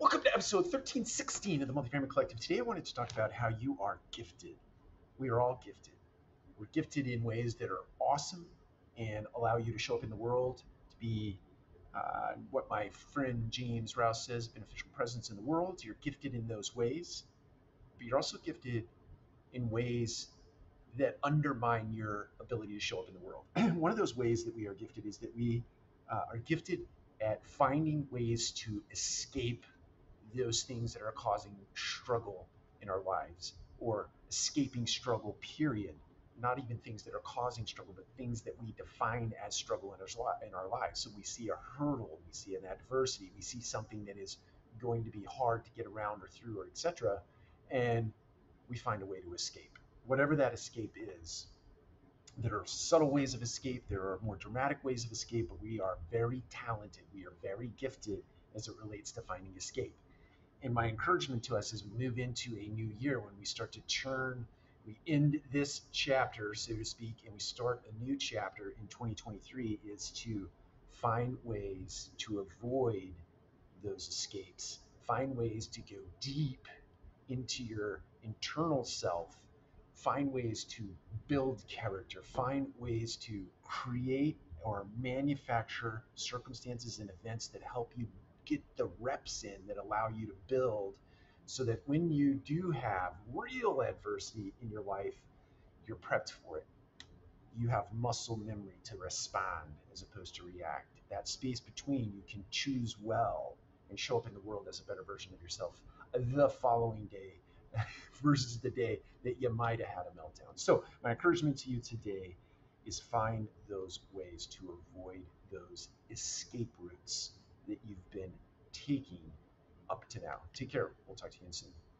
Welcome to episode 1316 of the Multifamily Collective. Today I wanted to talk about how you are gifted. We are all gifted. We're gifted in ways that are awesome and allow you to show up in the world, to be uh, what my friend James Rouse says, beneficial presence in the world. You're gifted in those ways, but you're also gifted in ways that undermine your ability to show up in the world. One of those ways that we are gifted is that we uh, are gifted at finding ways to escape those things that are causing struggle in our lives or escaping struggle, period. Not even things that are causing struggle, but things that we define as struggle in our, in our lives. So we see a hurdle, we see an adversity, we see something that is going to be hard to get around or through or etc. And we find a way to escape. Whatever that escape is, there are subtle ways of escape, there are more dramatic ways of escape, but we are very talented, we are very gifted as it relates to finding escape and my encouragement to us as we move into a new year, when we start to turn, we end this chapter, so to speak, and we start a new chapter in 2023, is to find ways to avoid those escapes, find ways to go deep into your internal self, find ways to build character, find ways to create or manufacture circumstances and events that help you get the reps in that allow you to build so that when you do have real adversity in your life, you're prepped for it. You have muscle memory to respond as opposed to react. That space between, you can choose well and show up in the world as a better version of yourself the following day versus the day that you might have had a meltdown. So, my encouragement to you today is find those ways to avoid those escape routes that you've been taking up to now. Take care. We'll talk to you soon.